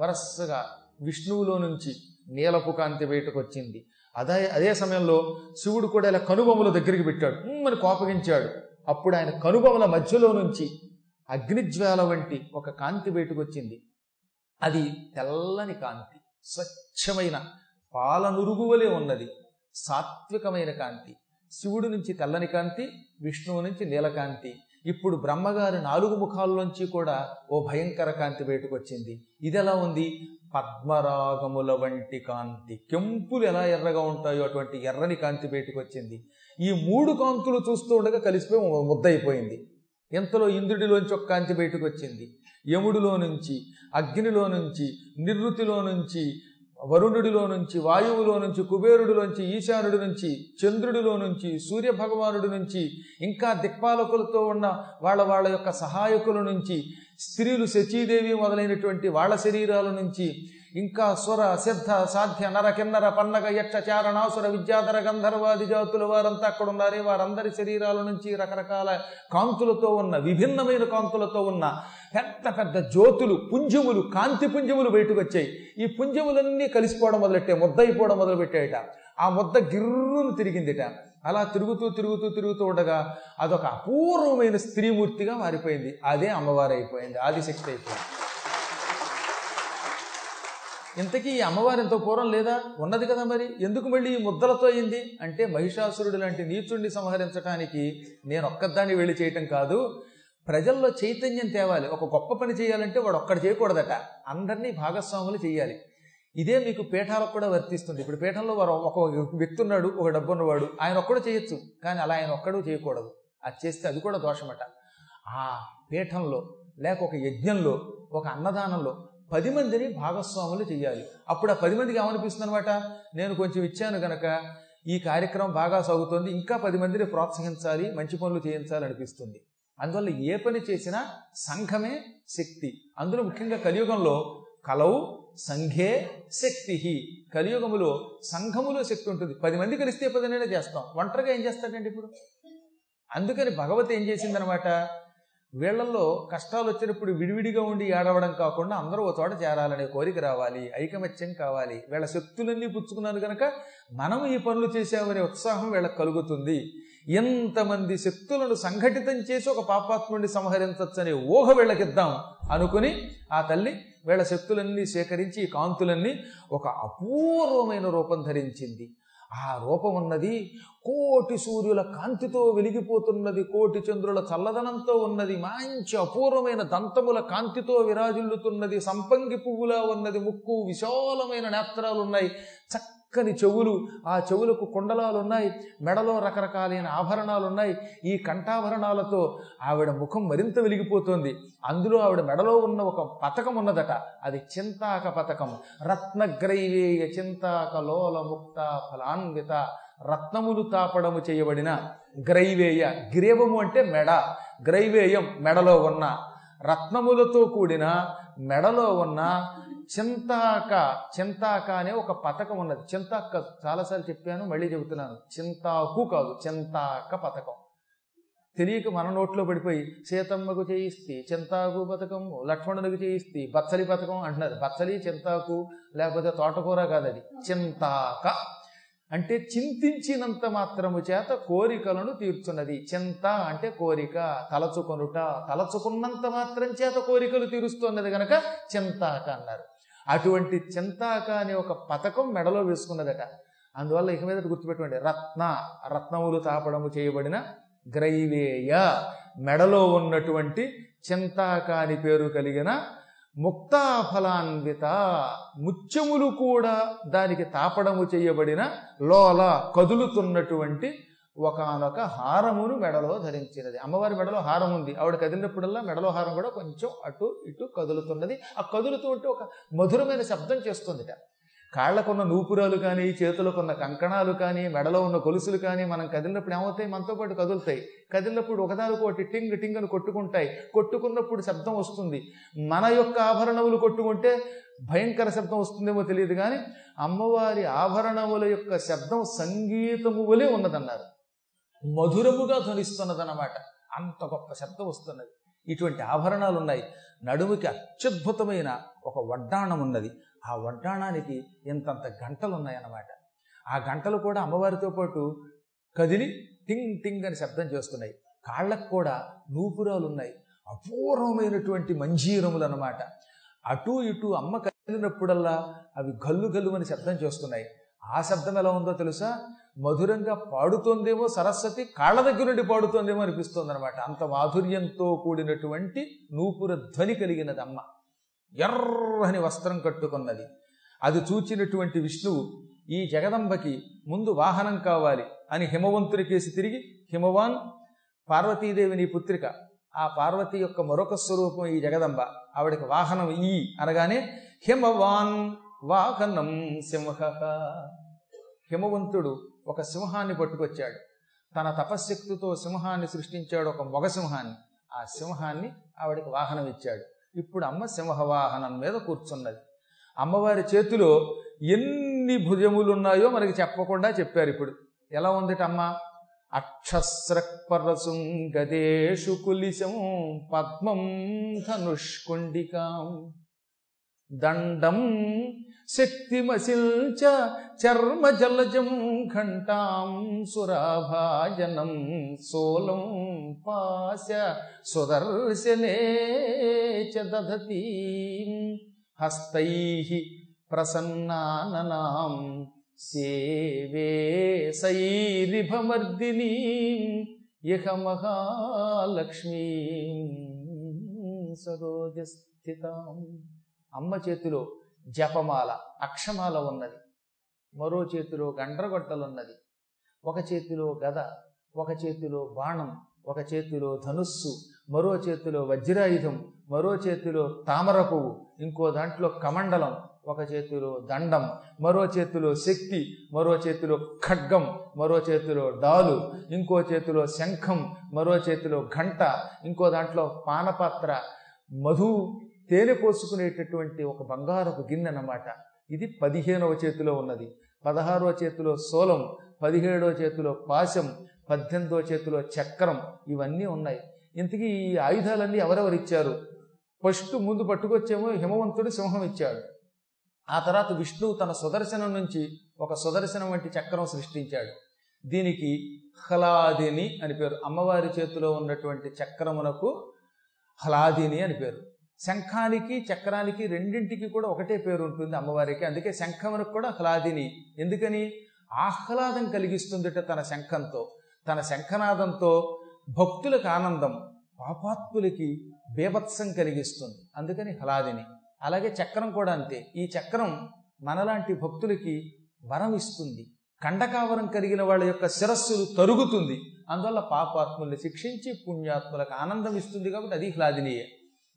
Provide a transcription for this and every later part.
వరసగా విష్ణువులో నుంచి నీలపు కాంతి బయటకు వచ్చింది. అదే అదే సమయంలో శివుడు కూడా ఇలా కనుబొమ్మల దగ్గరికి పెట్టాడు. అని కోపగించాడు. అప్పుడు ఆయన కనుబొమ్మల మధ్యలో నుంచి అగ్నిజ్వాల వంటి ఒక కాంతి బయటకు వచ్చింది. అది తెల్లని కాంతి స్వచ్ఛమైన పాలనురుగువలే ఉన్నది. సాత్వికమైన కాంతి. శివుడి నుంచి తెల్లని కాంతి విష్ణువు నుంచి నీలకాంతి ఇప్పుడు బ్రహ్మగారి నాలుగు ముఖాల్లోంచి కూడా ఓ భయంకర కాంతి బయటకు వచ్చింది ఇది ఎలా ఉంది? పద్మరాగముల వంటి కాంతి. కెంపులు ఎలా ఎర్రగా ఉంటాయో అటువంటి ఎర్రని కాంతి బయటకు వచ్చింది ఈ మూడు కాంతులు చూస్తూ ఉండగా కలిసిపోయి ముద్దయిపోయింది. ఇంతలో ఇంద్రుడిలోంచి ఒక కాంతి బయటకు వచ్చింది యముడిలో నుంచి అగ్నిలో నుంచి నిర్వృతిలో నుంచి వరుణుడిలో నుంచి వాయువులో నుంచి కుబేరుడిలోంచి ఈశానుడి నుంచి చంద్రుడిలో నుంచి సూర్య భగవానుడి నుంచి ఇంకా దిక్పాలకులతో ఉన్న వాళ్ళ వాళ్ళ యొక్క సహాయకుల నుంచి స్త్రీలు శచీదేవి మొదలైనటువంటి వాళ్ళ శరీరాల నుంచి ఇంకా స్వర సిద్ధ సాధ్య నర కిన్నర పన్నగ యక్ష చారణాసుర విద్యాధర గంధర్వాది జాతుల వారంతా అక్కడ ఉన్నారే వారందరి శరీరాల నుంచి రకరకాల కాంతులతో ఉన్న విభిన్నమైన కాంతులతో ఉన్న పెద్ద పెద్ద జ్యోతులు పుంజములు కాంతి పుంజములు బయటకు వచ్చాయి ఈ పుంజములన్నీ కలిసిపోవడం మొదలెట్టాయి ముద్ద అయిపోవడం మొదలుపెట్టాయట. ఆ ముద్ద గిర్రును తిరిగిందిట. అలా తిరుగుతూ తిరుగుతూ తిరుగుతూ ఉండగా అదొక అపూర్వమైన స్త్రీమూర్తిగా మారిపోయింది. అదే అమ్మవారు అయిపోయింది ఆదిశక్తి అయిపోయింది. ఇంతకీ ఈ అమ్మవారు ఎంతో పూర్వం లేదా? ఉన్నది కదా మరి. ఎందుకు మళ్ళీ ఈ ముద్దలతో అయింది? అంటే మహిషాసురుడు లాంటి నీచుడిని సంహరించడానికి నేను ఒక్కదాన్ని వెళ్ళి చేయటం కాదు. ప్రజల్లో చైతన్యం తేవాలి. ఒక గొప్ప పని చేయాలంటే వాడు ఒక్కడ చేయకూడదట. అందరినీ భాగస్వాములు చేయాలి. ఇదే మీకు పీఠాలకు కూడా వర్తిస్తుంది. ఇప్పుడు పీఠంలో వారు ఒక వ్యక్తి ఉన్నాడు ఒక డబ్బు ఉన్నవాడు. ఆయన ఒక్కడు చేయొచ్చు. కానీ అలా ఆయన ఒక్కడు చేయకూడదు. అది చేస్తే అది కూడా దోషమట. ఆ పీఠంలో లేక ఒక యజ్ఞంలో ఒక అన్నదానంలో పది మందిని భాగస్వాములు చేయాలి అప్పుడు ఆ పది మందికి ఏమనిపిస్తుంది అనమాట నేను కొంచెం ఇచ్చాను గనక ఈ కార్యక్రమం బాగా సాగుతుంది ఇంకా పది మందిని ప్రోత్సహించాలి మంచి పనులు చేయించాలి అనిపిస్తుంది అందువల్ల ఏ పని చేసినా సంఘమే శక్తి. అందులో ముఖ్యంగా కలియుగంలో కలవు సంఘే శక్తి కలియుగములో సంఘములో శక్తి ఉంటుంది. పది మంది కలిస్తే పదినైనా చేస్తాం. ఒంటరిగా ఏం చేస్తాడండి ఇప్పుడు? అందుకని భగవతి ఏం చేసిందనమాట వీళ్ళల్లో కష్టాలు వచ్చినప్పుడు విడివిడిగా ఉండి ఏడవడం కాకుండా అందరూ ఒక చోట చేరాలనే కోరిక రావాలి ఐకమత్యం కావాలి. వీళ్ళ శక్తులన్నీ పుచ్చుకున్నారు కనుక మనం ఈ పనులు చేసామనే ఉత్సాహం వీళ్ళకి కలుగుతుంది. ఎంతమంది శక్తులను సంఘటితం చేసి ఒక పాపాత్ముడిని సంహరించవచ్చనే ఊహ వీళ్ళకిద్దాం అనుకుని ఆ తల్లి వీళ్ళ శక్తులన్నీ సేకరించి ఈ కాంతులన్నీ ఒక అపూర్వమైన రూపం ధరించింది. ఆ రూపం ఉన్నది కోటి సూర్యుల కాంతితో వెలిగిపోతున్నది కోటి చంద్రుల చల్లదనంతో ఉన్నది మంచి అపూర్వమైన దంతముల కాంతితో విరాజిల్లుతున్నది సంపంగి పువ్వులా ఉన్నది ముక్కు విశాలమైన నేత్రాలు ఉన్నాయి చక్కని చెవులు ఆ చెవులకు కుండలాలు ఉన్నాయి మెడలో రకరకాలైన ఆభరణాలు ఉన్నాయి ఈ కంఠాభరణాలతో ఆవిడ ముఖం మరింత వెలిగిపోతుంది. అందులో ఆవిడ మెడలో ఉన్న ఒక పథకం ఉన్నదట. అది చింతాక పథకం రత్నగ్రైవేయ చింతాక లోల ముక్త ఫలాన్విత. రత్నములు తాపడము చేయబడిన గ్రైవేయ గ్రీవము అంటే మెడ. గ్రైవేయం మెడలో ఉన్న. రత్నములతో కూడిన మెడలో ఉన్న చింతాక చింతాక అనే ఒక పథకం ఉన్నది. చింతాక చాలాసార్లు చెప్పాను మళ్ళీ చెబుతున్నాను. చింతాకు కాదు చింతాక పథకం. తెలియక మన నోట్లో పడిపోయి సీతమ్మకు చేయిస్తే చింతాకు పథకం లక్ష్మణునికి చేయిస్తే బచ్చలి పథకం అంటున్నారు. బచ్చలి చింతాకు లేకపోతే తోటకూర కాదు అది. చింతాక. అంటే చింతించినంత మాత్రము చేత కోరికలను తీర్చున్నది. చింత అంటే కోరిక తలచుకొనుట తలచుకున్నంత మాత్రం చేత కోరికలు తీరుస్తున్నది గనక చింతాక అన్నారు. అటువంటి చింతాక అనే ఒక పథకం మెడలో వేసుకున్నదట. అందువల్ల ఇక మీద గుర్తుపెట్టుకోండి. రత్న రత్నములు తాపడము చేయబడిన గ్రైవేయ. మెడలో ఉన్నటువంటి చింతాక అని పేరు కలిగిన ముక్తాఫలాన్విత ముత్యములు కూడా దానికి తాపడము చేయబడిన లోల కదులుతున్నటువంటి ఒకనొక హారమును మెడలో ధరించినది. అమ్మవారి మెడలో హారం ఉంది. ఆవిడ కదిలినప్పుడల్లా మెడలో హారం కూడా కొంచెం అటు ఇటు కదులుతున్నది. ఆ కదులుతూ ఉంటే ఒక మధురమైన శబ్దం చేస్తుందిట. కాళ్ళకున్న నూపురాలు కానీ చేతులకున్న కంకణాలు కానీ మెడలో ఉన్న గొలుసులు కానీ మనం కదిలినప్పుడు ఏమవుతాయి? మనతో పాటు కదులుతాయి. కదిలినప్పుడు ఒకదానికొకటి టింగ్ టింగ్ అని కొట్టుకుంటాయి. కొట్టుకున్నప్పుడు శబ్దం వస్తుంది. మన యొక్క ఆభరణములు కొట్టుకుంటే భయంకర శబ్దం వస్తుందేమో తెలియదు కానీ అమ్మవారి ఆభరణముల యొక్క శబ్దం సంగీతము వలె ఉన్నదన్నారు. మధురముగా ధ్వనిస్తున్నదన్నమాట. అంత గొప్ప శబ్దం వస్తున్నది. ఇటువంటి ఆభరణాలు ఉన్నాయి నడుముకి అత్యద్భుతమైన ఒక వడ్డాణం ఉన్నది ఆ వడ్డాణానికి ఇంతంత గంటలు ఉన్నాయన్నమాట ఆ గంటలు కూడా అమ్మవారితో పాటు కదిలి టింగ్ టింగ్ అని శబ్దం చేస్తున్నాయి. కాళ్ళకు కూడా నూపురాలు ఉన్నాయి అపూర్వమైనటువంటి మంజీరములు అన్నమాట అటు ఇటు అమ్మ కదిలినప్పుడల్లా అవి గల్లు గల్లు అని శబ్దం చేస్తున్నాయి. ఆ శబ్దం ఎలా ఉందో తెలుసా? మధురంగా పాడుతోందేమో సరస్వతి కాళ్ళ దగ్గర నుండి పాడుతోందేమో అనిపిస్తుంది అనమాట అంత మాధుర్యంతో కూడినటువంటి నూపుర ధ్వని కలిగినది అమ్మ ఎర్రని వస్త్రం కట్టుకున్నది. అది చూచినటువంటి విష్ణువు ఈ జగదంబకి ముందు వాహనం కావాలి అని హిమవంతుని కేసి తిరిగి హిమవాన్ పార్వతీదేవి నీ పుత్రిక ఆ పార్వతి యొక్క మరొక స్వరూపం ఈ జగదంబ. ఆవిడకి వాహనం ఈ అనగానే హిమవాన్ వాహనం సింహ. హిమవంతుడు ఒక సింహాన్ని పట్టుకొచ్చాడు. తన తపశ్శక్తితో సింహాన్ని సృష్టించాడు ఒక మొగ సింహాన్ని. ఆ సింహాన్ని ఆవిడకి వాహనం ఇచ్చాడు. ఇప్పుడు అమ్మ సింహ వాహనం మీద కూర్చున్నది. అమ్మవారి చేతిలో ఎన్ని భుజములు ఉన్నాయో మనకి చెప్పకుండా చెప్పారు ఇప్పుడు. ఎలా ఉందిట అమ్మ అక్షస్రక్పరసుం గదేషు కులిశం పద్మం ధనుష్కుండికాం. దండం శక్తిమసిల్చ చర్మ జలజం ఘంటాం సురాభాజనం సోలం పాశ సుదర్శనే చ దధతి. హస్తై ప్రసన్నాననాం సేవే సైరిభమర్దిని ఇహ మహాలక్ష్మీ సరోజస్థితాం. అమ్మ చేతిలో జపమాల అక్షమాల ఉన్నది. మరో చేతిలో గండ్రగొట్టలున్నది. ఒక చేతిలో గద ఒక చేతిలో బాణం ఒక చేతిలో ధనుస్సు మరో చేతిలో వజ్రాయుధం మరో చేతిలో తామర పువ్వు ఇంకో దాంట్లో కమండలం ఒక చేతిలో దండం మరో చేతిలో శక్తి మరో చేతిలో ఖడ్గం మరో చేతిలో డాలు ఇంకో చేతిలో శంఖం మరో చేతిలో ఘంట ఇంకో దాంట్లో పానపాత్ర మధు తేనె పోసుకునేటటువంటి ఒక బంగారపు గిన్నె అన్నమాట ఇది పదిహేనవ చేతిలో ఉన్నది. పదహారవ చేతిలో సోలం పదిహేడవ చేతిలో పాశం పద్దెనిమిదవ చేతిలో చక్రం ఇవన్నీ ఉన్నాయి. ఇంతకీ ఈ ఆయుధాలన్నీ ఎవరెవరు ఇచ్చారు? ఫస్ట్ ముందు పట్టుకొచ్చేమో హిమవంతుడు సింహం ఇచ్చాడు. ఆ తర్వాత విష్ణువు తన సుదర్శనం నుంచి ఒక సుదర్శనం వంటి చక్రం సృష్టించాడు. దీనికి హ్లాదిని అని పేరు. అమ్మవారి చేతిలో ఉన్నటువంటి చక్రమునకు హ్లాదిని అని పేరు. శంఖానికి చక్రానికి రెండింటికి కూడా ఒకటే పేరు ఉంటుంది అమ్మవారికి. అందుకే శంఖమునకు కూడా హ్లాదిని ఎందుకని? ఆహ్లాదం కలిగిస్తుందిట తన శంఖంతో. తన శంఖనాదంతో భక్తులకు ఆనందం పాపాత్ములకి బేభత్సం కలిగిస్తుంది. అందుకని హ్లాదిని అలాగే చక్రం కూడా అంతే. ఈ చక్రం మనలాంటి భక్తులకి వరం ఇస్తుంది. కండకావరం కలిగిన వాళ్ళ యొక్క శిరస్సులు తరుగుతుంది. అందువల్ల పాపాత్ముల్ని శిక్షించి పుణ్యాత్ములకు ఆనందం ఇస్తుంది కాబట్టి అది హ్లాదినియే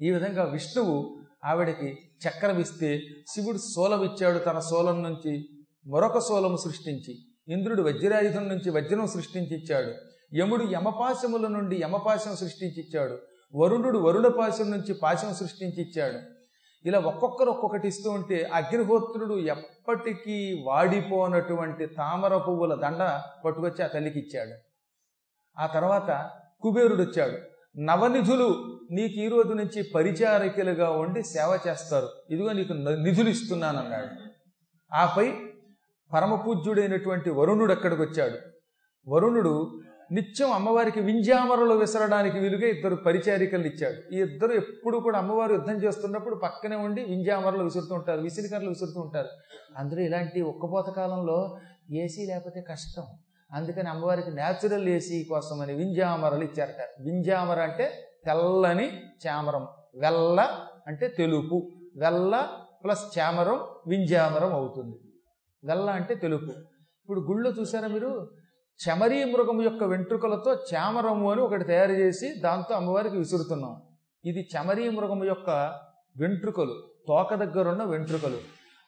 ఈ విధంగా విష్ణువు ఆవిడకి చక్రం ఇస్తే శివుడు సోలం ఇచ్చాడు తన సోలం నుంచి మరొక సోలము సృష్టించి. ఇంద్రుడు వజ్రాయుధం నుంచి వజ్రం సృష్టించి ఇచ్చాడు యముడు యమపాశముల నుండి యమపాశం సృష్టించి ఇచ్చాడు వరుణుడు వరుణ పాశం నుంచి పాశం సృష్టించి ఇచ్చాడు ఇలా ఒక్కొక్కరు ఒక్కొక్కటి ఇస్తూ ఉంటే అగ్నిహోత్రుడు ఎప్పటికీ వాడిపోనటువంటి తామర పువ్వుల దండ పట్టుకొచ్చి ఆ తల్లికి ఇచ్చాడు ఆ తర్వాత కుబేరుడు వచ్చాడు నవనిధులు నీకు ఈ రోజు నుంచి పరిచారకులుగా ఉండి సేవ చేస్తారు. ఇదిగో నీకు నిధులు ఇస్తున్నాను అన్నాడు ఆపై పరమపూజ్యుడైనటువంటి వరుణుడు అక్కడికి వచ్చాడు. వరుణుడు నిత్యం అమ్మవారికి వింజామరలు విసరడానికి వీలుగా ఇద్దరు పరిచారికలు ఇచ్చాడు. ఈ ఇద్దరు ఎప్పుడు కూడా అమ్మవారు యుద్ధం చేస్తున్నప్పుడు పక్కనే ఉండి వింజామరలు విసురుతూ ఉంటారు విసిరికర్రలు విసురుతూ ఉంటారు. అందరూ ఇలాంటి ఒక్కపోత కాలంలో ఏసీ లేకపోతే కష్టం. అందుకని అమ్మవారికి న్యాచురల్ ఏసీ కోసమని వింజామరలు ఇచ్చారట. వింజామర అంటే తెల్లని చామరం. వెల్ల అంటే తెలుపు. వెల్ల ప్లస్ చామరం వింజామరం అవుతుంది. వెల్ల అంటే తెలుపు. ఇప్పుడు గుళ్ళో చూసారా మీరు? చమరీ మృగం యొక్క వెంట్రుకలతో చామరము అని ఒకటి తయారు చేసి దాంతో అమ్మవారికి విసురుతున్నాం. ఇది చమరీ మృగం యొక్క వెంట్రుకలు. తోక దగ్గరున్న వెంట్రుకలు.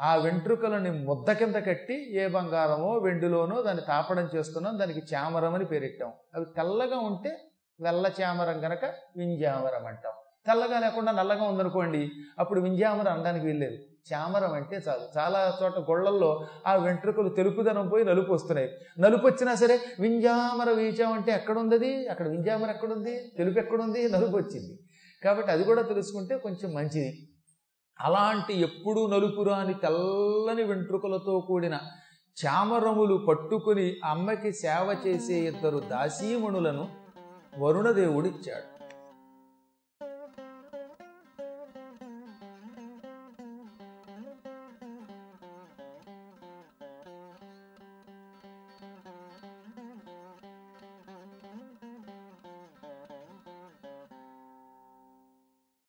ఆ వెంట్రుకలని ముద్ద కింద కట్టి ఏ బంగారమో వెండిలోనో దాన్ని తాపడం చేస్తున్నాం. దానికి చామరం అని పేరెట్టాం అవి తెల్లగా ఉంటే వెల్ల చామరం గనక వింజామరం అంటాం. తెల్లగా లేకుండా నల్లగా ఉందనుకోండి అప్పుడు వింజామరం అనడానికి వీల్లేదు. చామరం అంటే చాలు. చాలా చోట గొళ్ళల్లో ఆ వెంట్రుకలు తెలుపుదనం పోయి నలుపు వస్తున్నాయి. నలుపు వచ్చినా సరే వింజామర వీచామంటే ఎక్కడుంది అక్కడ వింజామర ఎక్కడుంది? తెలుపు ఎక్కడుంది? నలుపు వచ్చింది. కాబట్టి అది కూడా తెలుసుకుంటే కొంచెం మంచిది. అలాంటి ఎప్పుడూ నలుపు రాని తెల్లని వెంట్రుకలతో కూడిన చామరములు పట్టుకుని అమ్మకి సేవ చేసే ఇద్దరు దాసీమణులను వరుణదేవుడిచ్చాడు.